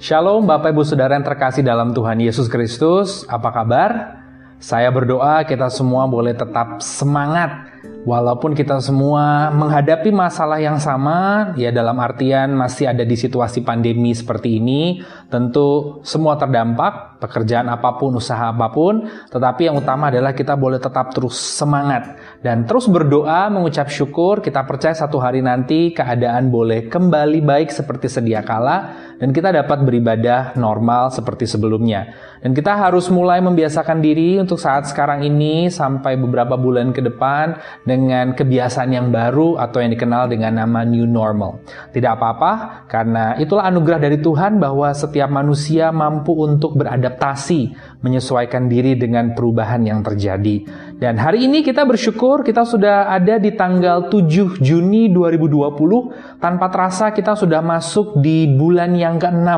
Shalom Bapak Ibu Saudara yang terkasih dalam Tuhan Yesus Kristus. Apa kabar? Saya berdoa kita semua boleh tetap semangat walaupun kita semua menghadapi masalah yang sama, ya dalam artian masih ada di situasi pandemi seperti ini, tentu semua terdampak, pekerjaan apa pun, usaha apa pun, tetapi yang utama adalah kita boleh tetap terus semangat dan terus berdoa, mengucap syukur, kita percaya satu hari nanti keadaan boleh kembali baik seperti sedia kala dan kita dapat beribadah normal seperti sebelumnya. Dan kita harus mulai membiasakan diri untuk saat sekarang ini sampai beberapa bulan ke depan dengan kebiasaan yang baru atau yang dikenal dengan nama new normal. Tidak apa-apa karena itulah anugerah dari Tuhan bahwa setiap manusia mampu untuk beradaptasi, menyesuaikan diri dengan perubahan yang terjadi. Dan hari ini kita bersyukur kita sudah ada di tanggal 7 Juni 2020 tanpa terasa kita sudah masuk di bulan yang yang ke-6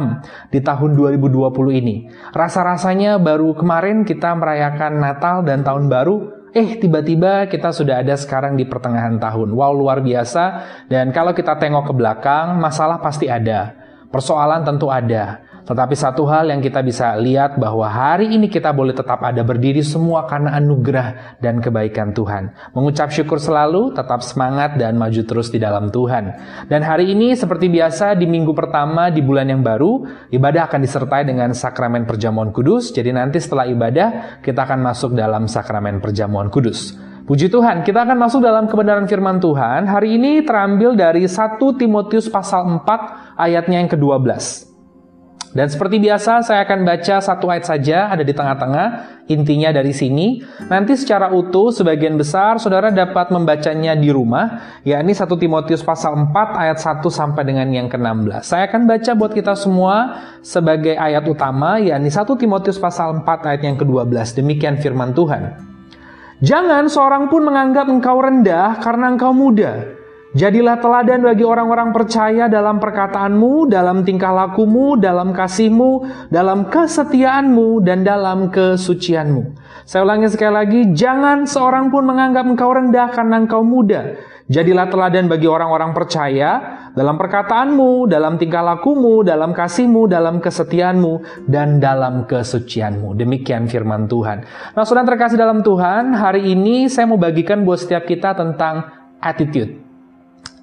di tahun 2020 ini. Rasa-rasanya baru kemarin kita merayakan Natal dan Tahun Baru, eh tiba-tiba kita sudah ada sekarang di pertengahan tahun. Wow, luar biasa. Dan kalau kita tengok ke belakang, masalah pasti ada. Persoalan tentu ada. Tetapi satu hal yang kita bisa lihat bahwa hari ini kita boleh tetap ada berdiri semua karena anugerah dan kebaikan Tuhan. Mengucap syukur selalu, tetap semangat dan maju terus di dalam Tuhan. Dan hari ini seperti biasa di minggu pertama di bulan yang baru, ibadah akan disertai dengan sakramen perjamuan kudus. Jadi nanti setelah ibadah kita akan masuk dalam sakramen perjamuan kudus. Puji Tuhan, kita akan masuk dalam kebenaran firman Tuhan. Hari ini terambil dari 1 Timotius pasal 4 ayatnya yang ke-12. Dan seperti biasa, saya akan baca satu ayat saja, ada di tengah-tengah, intinya dari sini. Nanti secara utuh, sebagian besar, saudara dapat membacanya di rumah, yakni 1 Timotius pasal 4 ayat 1 sampai dengan yang ke-16. Saya akan baca buat kita semua sebagai ayat utama, yakni 1 Timotius pasal 4 ayat yang ke-12. Demikian firman Tuhan. Jangan seorang pun menganggap engkau rendah karena engkau muda, Jadilah teladan bagi orang-orang percaya dalam perkataanmu, dalam tingkah lakumu, dalam kasihmu, dalam kesetiaanmu, dan dalam kesucianmu. Saya ulangi sekali lagi, jangan seorang pun menganggap engkau rendah karena engkau muda. Jadilah teladan bagi orang-orang percaya dalam perkataanmu, dalam tingkah lakumu, dalam kasihmu, dalam kesetiaanmu, dan dalam kesucianmu. Demikian firman Tuhan. Nah, saudara terkasih dalam Tuhan, hari ini saya mau bagikan buat setiap kita tentang attitude.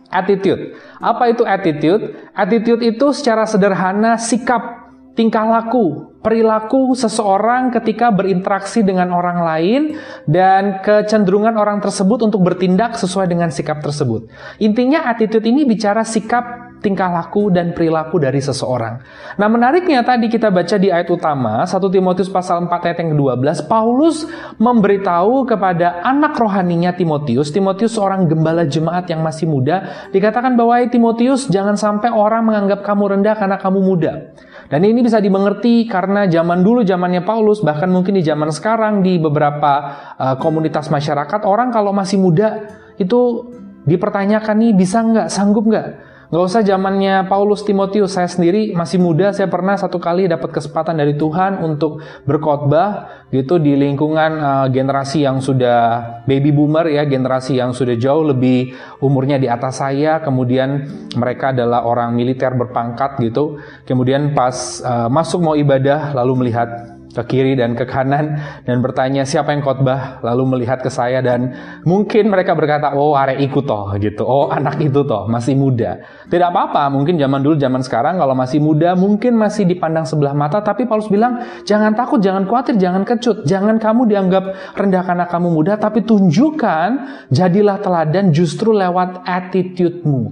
Attitude. Apa itu attitude? Attitude itu secara sederhana sikap, tingkah laku, perilaku seseorang ketika berinteraksi dengan orang lain dan kecenderungan orang tersebut untuk bertindak sesuai dengan sikap tersebut. Intinya attitude ini bicara sikap tingkah laku dan perilaku dari seseorang. Nah menariknya tadi kita baca di ayat utama 1 Timotius pasal 4 ayat yang ke-12 Paulus memberitahu kepada anak rohaninya Timotius Timotius seorang gembala jemaat yang masih muda dikatakan bahwa Timotius jangan sampai orang menganggap kamu rendah karena kamu muda. Dan ini bisa dimengerti karena zaman dulu zamannya Paulus bahkan mungkin di zaman sekarang di beberapa uh, komunitas masyarakat orang kalau masih muda itu dipertanyakan nih bisa nggak sanggup nggak Gak usah zamannya Paulus Timotius, saya sendiri masih muda, saya pernah satu kali dapat kesempatan dari Tuhan untuk berkhotbah gitu di lingkungan uh, generasi yang sudah baby boomer ya, generasi yang sudah jauh lebih umurnya di atas saya, kemudian mereka adalah orang militer berpangkat gitu. Kemudian pas uh, masuk mau ibadah lalu melihat ke kiri dan ke kanan dan bertanya siapa yang khotbah? Lalu melihat ke saya dan mungkin mereka berkata oh are ikut toh gitu. Oh anak itu toh masih muda. Tidak apa-apa mungkin zaman dulu zaman sekarang kalau masih muda mungkin masih dipandang sebelah mata. Tapi Paulus bilang jangan takut jangan khawatir jangan kecut. Jangan kamu dianggap rendah karena kamu muda tapi tunjukkan jadilah teladan justru lewat attitude-mu.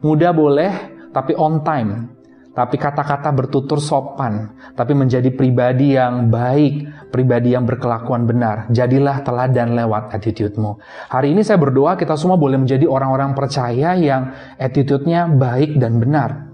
Muda boleh tapi on time tapi kata-kata bertutur sopan, tapi menjadi pribadi yang baik, pribadi yang berkelakuan benar. Jadilah teladan lewat attitude-mu. Hari ini saya berdoa kita semua boleh menjadi orang-orang percaya yang attitude-nya baik dan benar.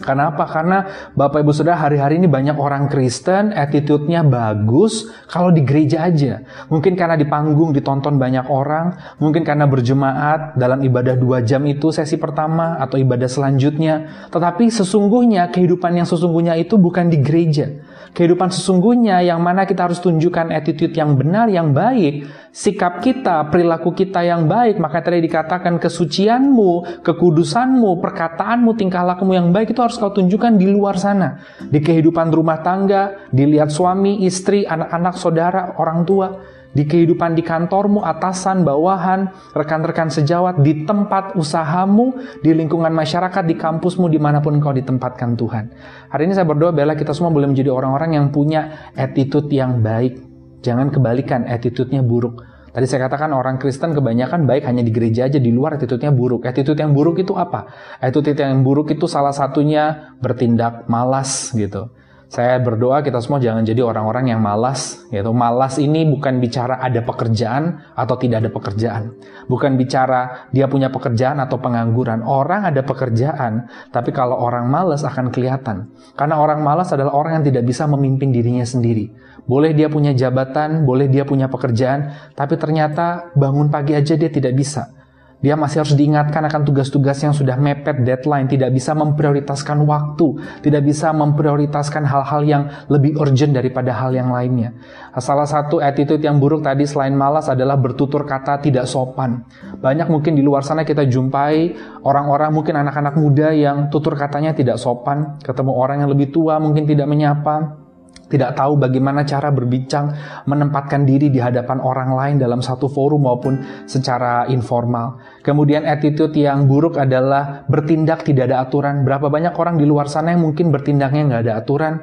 Kenapa? Karena Bapak Ibu Saudara hari-hari ini banyak orang Kristen attitude-nya bagus kalau di gereja aja. Mungkin karena di panggung ditonton banyak orang, mungkin karena berjemaat dalam ibadah dua jam itu sesi pertama atau ibadah selanjutnya. Tetapi sesungguhnya kehidupan yang sesungguhnya itu bukan di gereja. Kehidupan sesungguhnya yang mana kita harus tunjukkan attitude yang benar, yang baik, sikap kita, perilaku kita yang baik, maka tadi dikatakan kesucianmu, kekudusanmu, perkataanmu, tingkah lakumu yang baik itu harus kau tunjukkan di luar sana. Di kehidupan rumah tangga, dilihat suami, istri, anak-anak, saudara, orang tua di kehidupan di kantormu, atasan, bawahan, rekan-rekan sejawat, di tempat usahamu, di lingkungan masyarakat, di kampusmu, di mana pun kau ditempatkan Tuhan. Hari ini saya berdoa biarlah kita semua boleh menjadi orang-orang yang punya attitude yang baik. Jangan kebalikan, attitude-nya buruk. Tadi saya katakan orang Kristen kebanyakan baik hanya di gereja aja, di luar attitude-nya buruk. Attitude yang buruk itu apa? Attitude yang buruk itu salah satunya bertindak malas gitu saya berdoa kita semua jangan jadi orang-orang yang malas, gitu. Malas ini bukan bicara ada pekerjaan atau tidak ada pekerjaan. Bukan bicara dia punya pekerjaan atau pengangguran. Orang ada pekerjaan, tapi kalau orang malas akan kelihatan. Karena orang malas adalah orang yang tidak bisa memimpin dirinya sendiri. Boleh dia punya jabatan, boleh dia punya pekerjaan, tapi ternyata bangun pagi aja dia tidak bisa. Dia masih harus diingatkan akan tugas-tugas yang sudah mepet deadline, tidak bisa memprioritaskan waktu, tidak bisa memprioritaskan hal-hal yang lebih urgent daripada hal yang lainnya. Salah satu attitude yang buruk tadi selain malas adalah bertutur kata tidak sopan. Banyak mungkin di luar sana kita jumpai orang-orang mungkin anak-anak muda yang tutur katanya tidak sopan, ketemu orang yang lebih tua mungkin tidak menyapa, tidak tahu bagaimana cara berbincang, menempatkan diri di hadapan orang lain dalam satu forum maupun secara informal. Kemudian attitude yang buruk adalah bertindak tidak ada aturan. Berapa banyak orang di luar sana yang mungkin bertindaknya nggak ada aturan,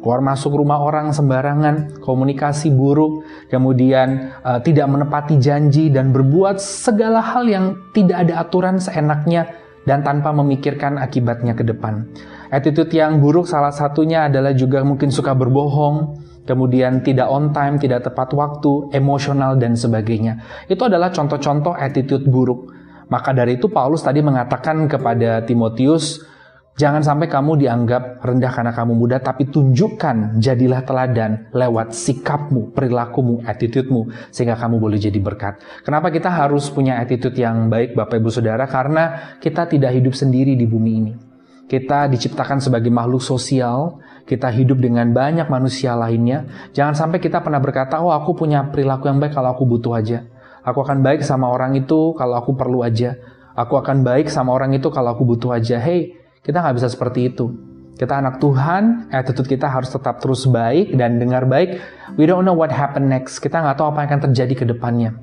keluar masuk rumah orang sembarangan, komunikasi buruk, kemudian uh, tidak menepati janji dan berbuat segala hal yang tidak ada aturan seenaknya dan tanpa memikirkan akibatnya ke depan. Attitude yang buruk salah satunya adalah juga mungkin suka berbohong, kemudian tidak on time, tidak tepat waktu, emosional, dan sebagainya. Itu adalah contoh-contoh attitude buruk. Maka dari itu Paulus tadi mengatakan kepada Timotius, jangan sampai kamu dianggap rendah karena kamu muda, tapi tunjukkan, jadilah teladan lewat sikapmu, perilakumu, attitude-mu, sehingga kamu boleh jadi berkat. Kenapa kita harus punya attitude yang baik Bapak Ibu Saudara? Karena kita tidak hidup sendiri di bumi ini. Kita diciptakan sebagai makhluk sosial, kita hidup dengan banyak manusia lainnya. Jangan sampai kita pernah berkata, oh aku punya perilaku yang baik kalau aku butuh aja. Aku akan baik sama orang itu kalau aku perlu aja. Aku akan baik sama orang itu kalau aku butuh aja. Hey, kita nggak bisa seperti itu. Kita anak Tuhan, attitude kita harus tetap terus baik dan dengar baik. We don't know what happen next. Kita nggak tahu apa yang akan terjadi ke depannya.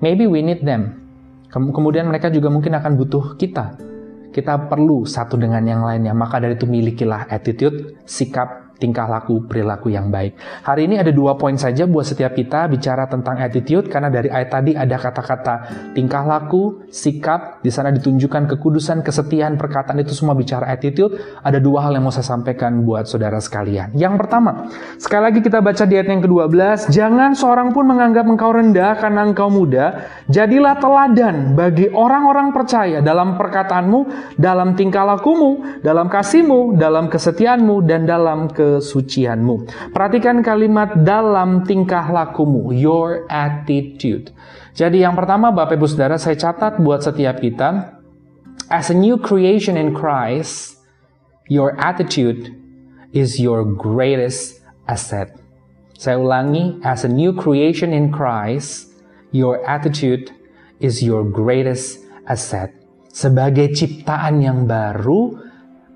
Maybe we need them. Kemudian mereka juga mungkin akan butuh kita kita perlu satu dengan yang lainnya. Maka dari itu milikilah attitude, sikap, tingkah laku, perilaku yang baik. Hari ini ada dua poin saja buat setiap kita bicara tentang attitude, karena dari ayat tadi ada kata-kata tingkah laku, sikap, di sana ditunjukkan kekudusan, kesetiaan, perkataan itu semua bicara attitude. Ada dua hal yang mau saya sampaikan buat saudara sekalian. Yang pertama, sekali lagi kita baca di ayat yang ke-12, jangan seorang pun menganggap engkau rendah karena engkau muda, jadilah teladan bagi orang-orang percaya dalam perkataanmu, dalam tingkah lakumu, dalam kasihmu, dalam kesetiaanmu, dan dalam ke kesucianmu. Perhatikan kalimat dalam tingkah lakumu, your attitude. Jadi yang pertama Bapak Ibu Saudara saya catat buat setiap kita, as a new creation in Christ, your attitude is your greatest asset. Saya ulangi, as a new creation in Christ, your attitude is your greatest asset. Sebagai ciptaan yang baru,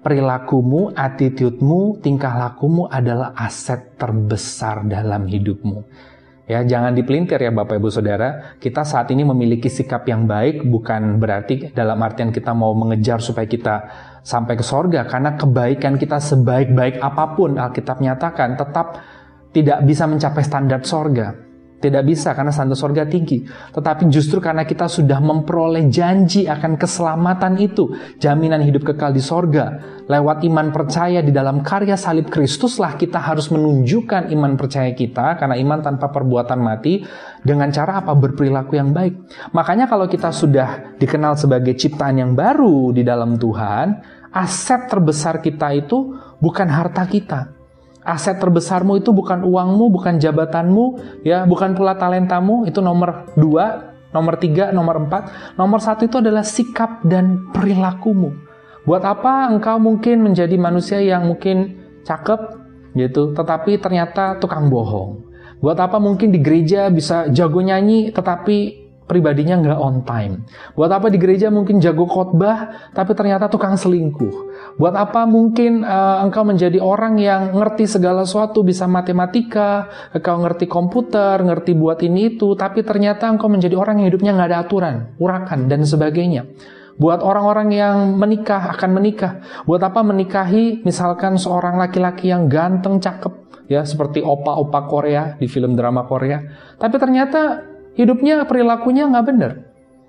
perilakumu, attitude-mu, tingkah lakumu adalah aset terbesar dalam hidupmu. Ya, jangan dipelintir ya Bapak Ibu Saudara. Kita saat ini memiliki sikap yang baik bukan berarti dalam artian kita mau mengejar supaya kita sampai ke sorga karena kebaikan kita sebaik-baik apa pun Alkitab nyatakan tetap tidak bisa mencapai standar sorga. Tidak bisa karena standar sorga tinggi. Tetapi justru karena kita sudah memperoleh janji akan keselamatan itu, jaminan hidup kekal di sorga, lewat iman percaya di dalam karya salib Kristuslah kita harus menunjukkan iman percaya kita, karena iman tanpa perbuatan mati, dengan cara apa? Berperilaku yang baik. Makanya kalau kita sudah dikenal sebagai ciptaan yang baru di dalam Tuhan, aset terbesar kita itu bukan harta kita, aset terbesarmu itu bukan uangmu, bukan jabatanmu, ya, bukan pula talentamu, itu nomor dua, nomor tiga, nomor empat. Nomor satu itu adalah sikap dan perilakumu. Buat apa engkau mungkin menjadi manusia yang mungkin cakep, gitu, tetapi ternyata tukang bohong. Buat apa mungkin di gereja bisa jago nyanyi, tetapi pribadinya nggak on time. Buat apa di gereja mungkin jago khotbah, tapi ternyata tukang selingkuh. Buat apa mungkin uh, engkau menjadi orang yang ngerti segala sesuatu, bisa matematika, engkau ngerti komputer, ngerti buat ini itu, tapi ternyata engkau menjadi orang yang hidupnya nggak ada aturan, urakan, dan sebagainya. Buat orang-orang yang menikah, akan menikah. Buat apa menikahi misalkan seorang laki-laki yang ganteng, cakep, ya seperti opa-opa Korea di film drama Korea. Tapi ternyata hidupnya perilakunya nggak benar.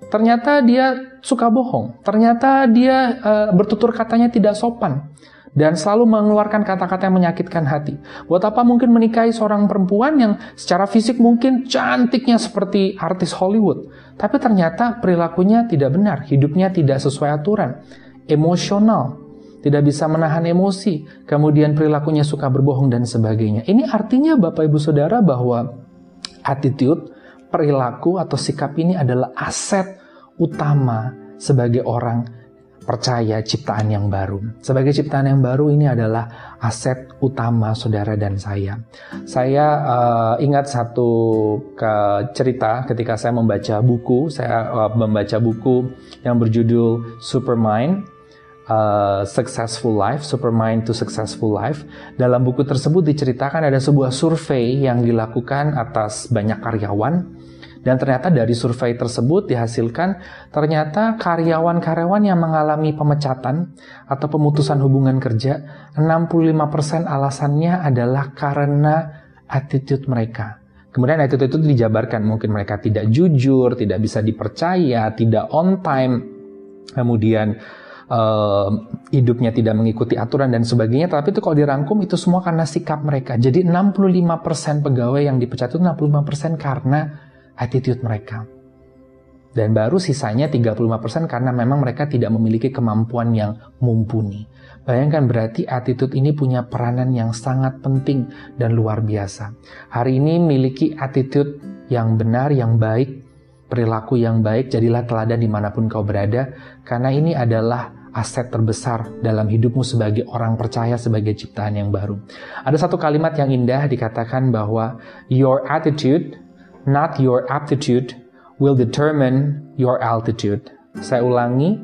Ternyata dia suka bohong. Ternyata dia uh, bertutur katanya tidak sopan dan selalu mengeluarkan kata-kata yang menyakitkan hati. Buat apa mungkin menikahi seorang perempuan yang secara fisik mungkin cantiknya seperti artis Hollywood, tapi ternyata perilakunya tidak benar, hidupnya tidak sesuai aturan, emosional, tidak bisa menahan emosi, kemudian perilakunya suka berbohong dan sebagainya. Ini artinya Bapak Ibu Saudara bahwa attitude perilaku atau sikap ini adalah aset utama sebagai orang percaya ciptaan yang baru. Sebagai ciptaan yang baru ini adalah aset utama saudara dan saya. Saya uh, ingat satu ke cerita ketika saya membaca buku, saya uh, membaca buku yang berjudul Supermind. Uh, Successful Life, Supermind to Successful Life. Dalam buku tersebut diceritakan ada sebuah survei yang dilakukan atas banyak karyawan dan ternyata dari survei tersebut dihasilkan ternyata karyawan-karyawan yang mengalami pemecatan atau pemutusan hubungan kerja 65% alasannya adalah karena attitude mereka. Kemudian attitude itu dijabarkan mungkin mereka tidak jujur, tidak bisa dipercaya, tidak on time, kemudian uh, hidupnya tidak mengikuti aturan dan sebagainya. Tapi itu kalau dirangkum itu semua karena sikap mereka. Jadi 65% pegawai yang dipecat itu 65% karena attitude mereka. Dan baru sisanya 35% karena memang mereka tidak memiliki kemampuan yang mumpuni. Bayangkan berarti attitude ini punya peranan yang sangat penting dan luar biasa. Hari ini miliki attitude yang benar, yang baik, perilaku yang baik, jadilah teladan di mana pun kau berada, karena ini adalah aset terbesar dalam hidupmu sebagai orang percaya sebagai ciptaan yang baru. Ada satu kalimat yang indah dikatakan bahwa your attitude not your aptitude, will determine your altitude. Saya ulangi,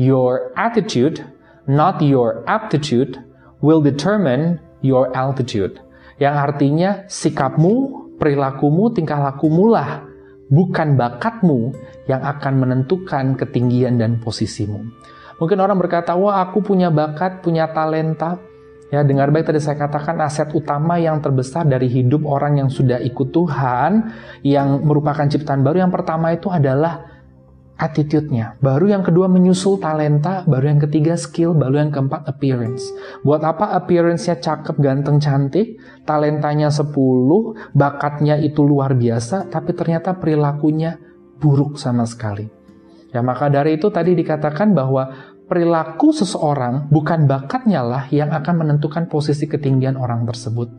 your attitude, not your aptitude, will determine your altitude. Yang artinya sikapmu, perilakumu, tingkah lakumu lah, bukan bakatmu yang akan menentukan ketinggian dan posisimu. Mungkin orang berkata, wah aku punya bakat, punya talenta, Ya, dengar baik tadi saya katakan aset utama yang terbesar dari hidup orang yang sudah ikut Tuhan, yang merupakan ciptaan baru yang pertama itu adalah attitude-nya. Baru yang kedua menyusul talenta, baru yang ketiga skill, baru yang keempat appearance. Buat apa appearance-nya cakep, ganteng, cantik, talentanya 10, bakatnya itu luar biasa, tapi ternyata perilakunya buruk sama sekali. Ya, maka dari itu tadi dikatakan bahwa perilaku seseorang, bukan bakatnya lah yang akan menentukan posisi ketinggian orang tersebut.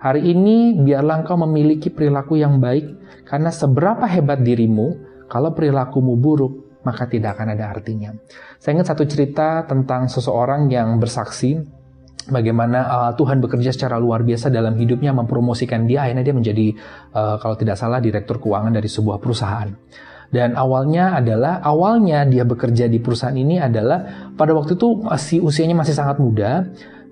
Hari ini biarlah engkau memiliki perilaku yang baik, karena seberapa hebat dirimu, kalau perilakumu buruk, maka tidak akan ada artinya. Saya ingat satu cerita tentang seseorang yang bersaksi bagaimana uh, Tuhan bekerja secara luar biasa dalam hidupnya mempromosikan dia akhirnya dia menjadi uh, kalau tidak salah direktur keuangan dari sebuah perusahaan. Dan awalnya adalah awalnya dia bekerja di perusahaan ini adalah pada waktu itu masih usianya masih sangat muda.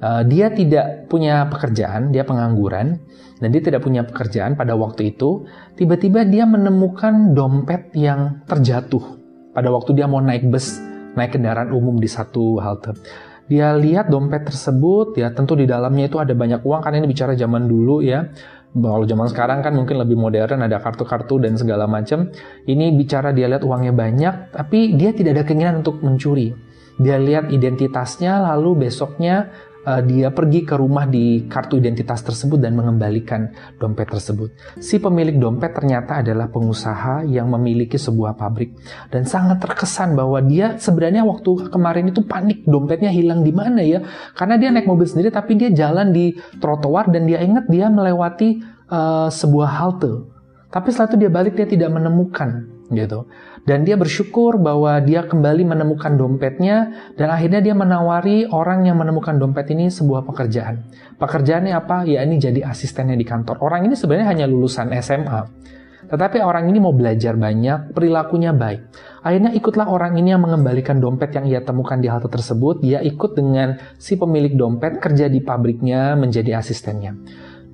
Uh, dia tidak punya pekerjaan, dia pengangguran dan dia tidak punya pekerjaan pada waktu itu. Tiba-tiba dia menemukan dompet yang terjatuh pada waktu dia mau naik bus, naik kendaraan umum di satu halte. Dia lihat dompet tersebut, ya tentu di dalamnya itu ada banyak uang karena ini bicara zaman dulu ya kalau zaman sekarang kan mungkin lebih modern ada kartu-kartu dan segala macam. Ini bicara dia lihat uangnya banyak tapi dia tidak ada keinginan untuk mencuri. Dia lihat identitasnya lalu besoknya uh, dia pergi ke rumah di kartu identitas tersebut dan mengembalikan dompet tersebut. Si pemilik dompet ternyata adalah pengusaha yang memiliki sebuah pabrik dan sangat terkesan bahwa dia sebenarnya waktu kemarin itu panik dompetnya hilang di mana ya? Karena dia naik mobil sendiri tapi dia jalan di trotoar dan dia ingat dia melewati uh, sebuah halte. Tapi setelah itu dia balik dia tidak menemukan gitu. Dan dia bersyukur bahwa dia kembali menemukan dompetnya dan akhirnya dia menawari orang yang menemukan dompet ini sebuah pekerjaan. Pekerjaannya apa? Ya ini jadi asistennya di kantor. Orang ini sebenarnya hanya lulusan SMA. Tetapi orang ini mau belajar banyak, perilakunya baik. Akhirnya ikutlah orang ini yang mengembalikan dompet yang ia temukan di halte tersebut. Dia ikut dengan si pemilik dompet kerja di pabriknya menjadi asistennya.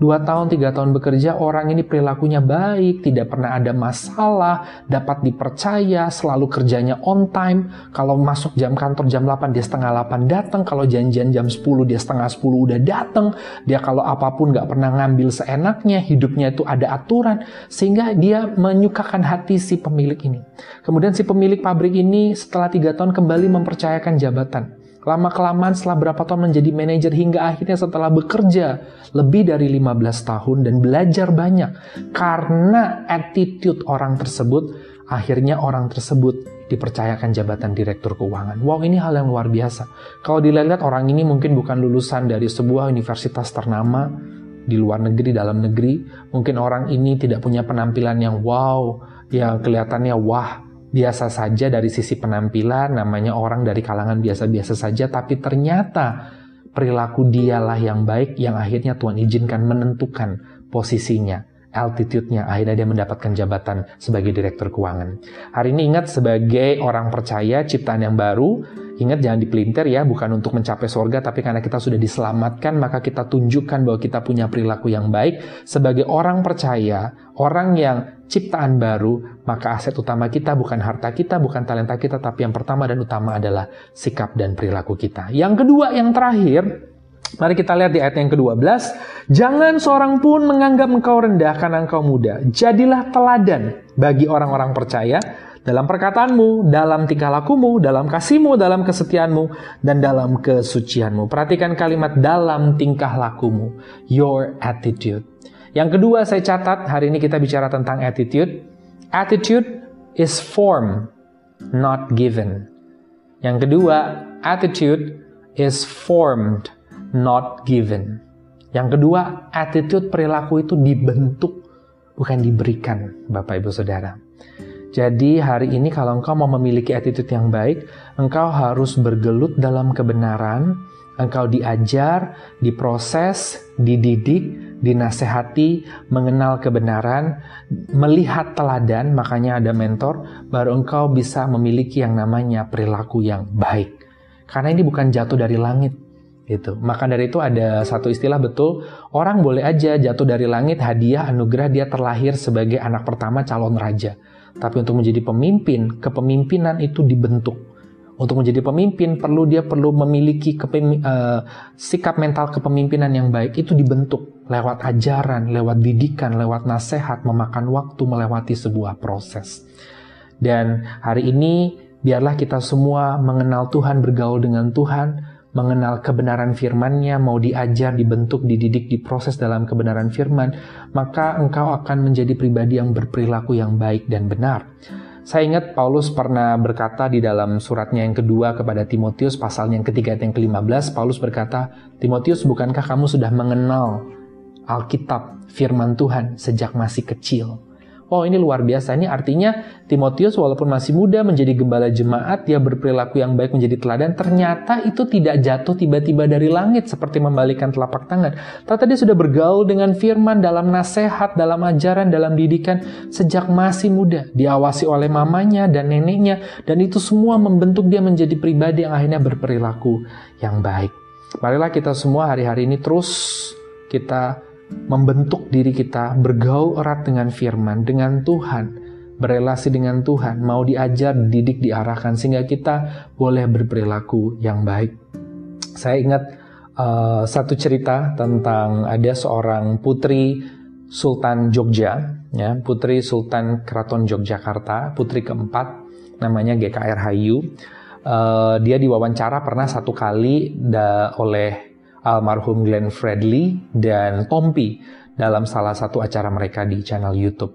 Dua tahun, tiga tahun bekerja, orang ini perilakunya baik, tidak pernah ada masalah, dapat dipercaya, selalu kerjanya on time. Kalau masuk jam kantor jam 8, dia setengah 8 datang. Kalau janjian jam 10, dia setengah 10 udah datang. Dia kalau apa pun nggak pernah ngambil seenaknya, hidupnya itu ada aturan. Sehingga dia menyukakan hati si pemilik ini. Kemudian si pemilik pabrik ini setelah tiga tahun kembali mempercayakan jabatan. Lama-kelamaan setelah berapa tahun menjadi manajer hingga akhirnya setelah bekerja lebih dari 15 tahun dan belajar banyak. Karena attitude orang tersebut, akhirnya orang tersebut dipercayakan jabatan direktur keuangan. Wow, ini hal yang luar biasa. Kalau dilihat orang ini mungkin bukan lulusan dari sebuah universitas ternama di luar negeri, dalam negeri. Mungkin orang ini tidak punya penampilan yang wow, yang kelihatannya wah, biasa saja dari sisi penampilan, namanya orang dari kalangan biasa-biasa saja, tapi ternyata perilaku dialah yang baik yang akhirnya Tuhan izinkan menentukan posisinya, altitude-nya, akhirnya dia mendapatkan jabatan sebagai direktur keuangan. Hari ini ingat sebagai orang percaya, ciptaan yang baru, Ingat jangan dipelintir ya, bukan untuk mencapai surga, tapi karena kita sudah diselamatkan, maka kita tunjukkan bahwa kita punya perilaku yang baik. Sebagai orang percaya, orang yang ciptaan baru, maka aset utama kita bukan harta kita, bukan talenta kita, tapi yang pertama dan utama adalah sikap dan perilaku kita. Yang kedua, yang terakhir, Mari kita lihat di ayat yang ke-12. Jangan seorang pun menganggap engkau rendah karena engkau muda. Jadilah teladan bagi orang-orang percaya dalam perkataanmu, dalam tingkah lakumu, dalam kasihmu, dalam kesetiaanmu, dan dalam kesucianmu. Perhatikan kalimat dalam tingkah lakumu, your attitude. Yang kedua saya catat, hari ini kita bicara tentang attitude. Attitude is form, not given. Yang kedua, attitude is formed, not given. Yang kedua, attitude perilaku itu dibentuk, bukan diberikan, Bapak Ibu Saudara. Jadi hari ini kalau engkau mau memiliki attitude yang baik, engkau harus bergelut dalam kebenaran, engkau diajar, diproses, dididik, dinasehati, mengenal kebenaran, melihat teladan, makanya ada mentor, baru engkau bisa memiliki yang namanya perilaku yang baik. Karena ini bukan jatuh dari langit, itu. Maka dari itu ada satu istilah betul, orang boleh aja jatuh dari langit hadiah anugerah dia terlahir sebagai anak pertama calon raja. Tapi untuk menjadi pemimpin, kepemimpinan itu dibentuk. Untuk menjadi pemimpin perlu dia perlu memiliki kepemi, uh, sikap mental kepemimpinan yang baik itu dibentuk lewat ajaran, lewat didikan, lewat nasihat, memakan waktu melewati sebuah proses. Dan hari ini biarlah kita semua mengenal Tuhan, bergaul dengan Tuhan, mengenal kebenaran firman-Nya, mau diajar, dibentuk, dididik, diproses dalam kebenaran firman, maka engkau akan menjadi pribadi yang berperilaku yang baik dan benar. Saya ingat Paulus pernah berkata di dalam suratnya yang kedua kepada Timotius, pasalnya yang ketiga yang ke-15, Paulus berkata, Timotius, bukankah kamu sudah mengenal Alkitab, firman Tuhan, sejak masih kecil? Oh ini luar biasa. Ini artinya Timotius walaupun masih muda menjadi gembala jemaat, dia berperilaku yang baik menjadi teladan. Ternyata itu tidak jatuh tiba-tiba dari langit seperti membalikan telapak tangan. Ternyata dia sudah bergaul dengan firman dalam nasihat, dalam ajaran, dalam didikan sejak masih muda. Diawasi oleh mamanya dan neneknya. Dan itu semua membentuk dia menjadi pribadi yang akhirnya berperilaku yang baik. Marilah kita semua hari-hari ini terus kita membentuk diri kita bergaul erat dengan firman, dengan Tuhan, berelasi dengan Tuhan, mau diajar, didik, diarahkan sehingga kita boleh berperilaku yang baik. Saya ingat uh, satu cerita tentang ada seorang putri Sultan Jogja, ya, putri Sultan Keraton Yogyakarta, putri keempat, namanya GKR Hayu. Uh, dia diwawancara pernah satu kali da, oleh almarhum Glenn Fredly dan Tompi dalam salah satu acara mereka di channel YouTube.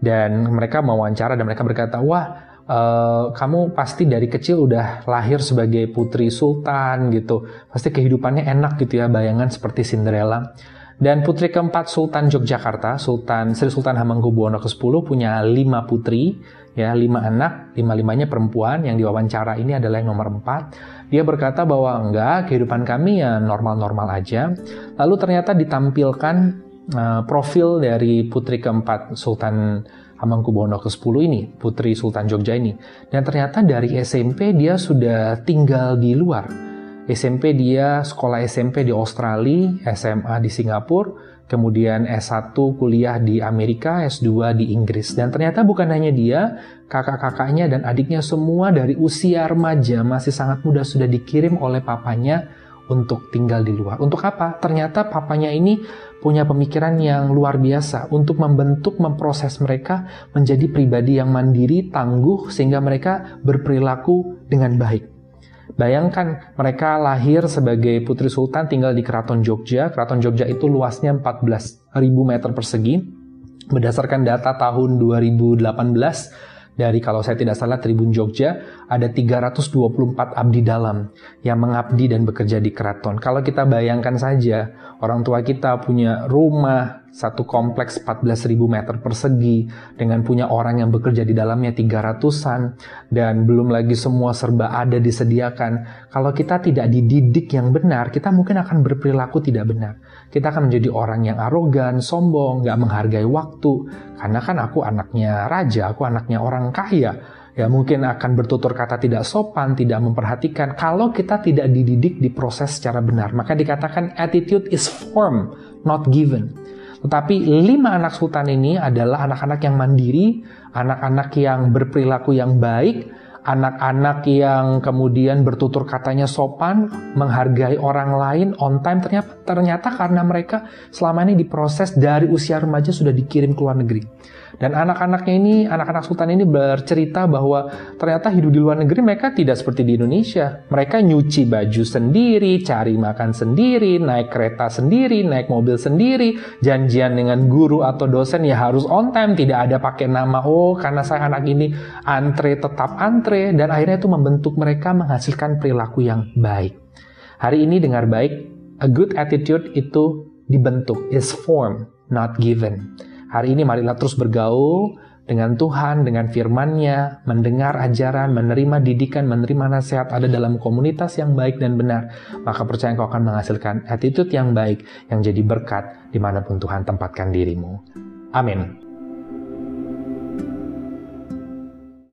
Dan mereka mewawancara dan mereka berkata, wah uh, kamu pasti dari kecil udah lahir sebagai putri sultan gitu. Pasti kehidupannya enak gitu ya, bayangan seperti Cinderella. Dan putri keempat Sultan Yogyakarta, Sultan Sri Sultan Hamengkubuwono ke-10 punya lima putri ya lima anak, lima-limanya perempuan yang diwawancara ini adalah yang nomor empat. Dia berkata bahwa enggak, kehidupan kami ya normal-normal aja. Lalu ternyata ditampilkan uh, profil dari putri keempat Sultan Hamengkubuwono ke-10 ini, putri Sultan Jogja ini. Dan ternyata dari SMP dia sudah tinggal di luar. SMP dia sekolah SMP di Australia, SMA di Singapura, kemudian S1 kuliah di Amerika, S2 di Inggris. Dan ternyata bukan hanya dia, kakak-kakaknya dan adiknya semua dari usia remaja masih sangat muda sudah dikirim oleh papanya untuk tinggal di luar. Untuk apa? Ternyata papanya ini punya pemikiran yang luar biasa untuk membentuk, memproses mereka menjadi pribadi yang mandiri, tangguh, sehingga mereka berperilaku dengan baik. Bayangkan mereka lahir sebagai putri sultan tinggal di Keraton Jogja. Keraton Jogja itu luasnya 14.000 meter persegi. Berdasarkan data tahun 2018 dari kalau saya tidak salah Tribun Jogja ada 324 abdi dalam yang mengabdi dan bekerja di keraton. Kalau kita bayangkan saja orang tua kita punya rumah satu kompleks 14.000 meter persegi dengan punya orang yang bekerja di dalamnya 300-an dan belum lagi semua serba ada disediakan. Kalau kita tidak dididik yang benar, kita mungkin akan berperilaku tidak benar. Kita akan menjadi orang yang arogan, sombong, nggak menghargai waktu. Karena kan aku anaknya raja, aku anaknya orang kaya ya mungkin akan bertutur kata tidak sopan, tidak memperhatikan kalau kita tidak dididik diproses secara benar. Maka dikatakan attitude is form, not given. Tetapi lima anak sultan ini adalah anak-anak yang mandiri, anak-anak yang berperilaku yang baik, anak-anak yang kemudian bertutur katanya sopan, menghargai orang lain, on time, ternyata, ternyata karena mereka selama ini diproses dari usia remaja sudah dikirim ke luar negeri. Dan anak-anaknya ini, anak-anak sultan ini bercerita bahwa ternyata hidup di luar negeri mereka tidak seperti di Indonesia. Mereka nyuci baju sendiri, cari makan sendiri, naik kereta sendiri, naik mobil sendiri, janjian dengan guru atau dosen ya harus on time, tidak ada pakai nama, oh karena saya anak ini antre tetap antre, dan akhirnya itu membentuk mereka menghasilkan perilaku yang baik. Hari ini dengar baik, a good attitude itu dibentuk, is formed, not given. Hari ini marilah terus bergaul dengan Tuhan, dengan firman-Nya, mendengar ajaran, menerima didikan, menerima nasihat ada dalam komunitas yang baik dan benar. Maka percaya engkau akan menghasilkan attitude yang baik yang jadi berkat di mana pun Tuhan tempatkan dirimu. Amin.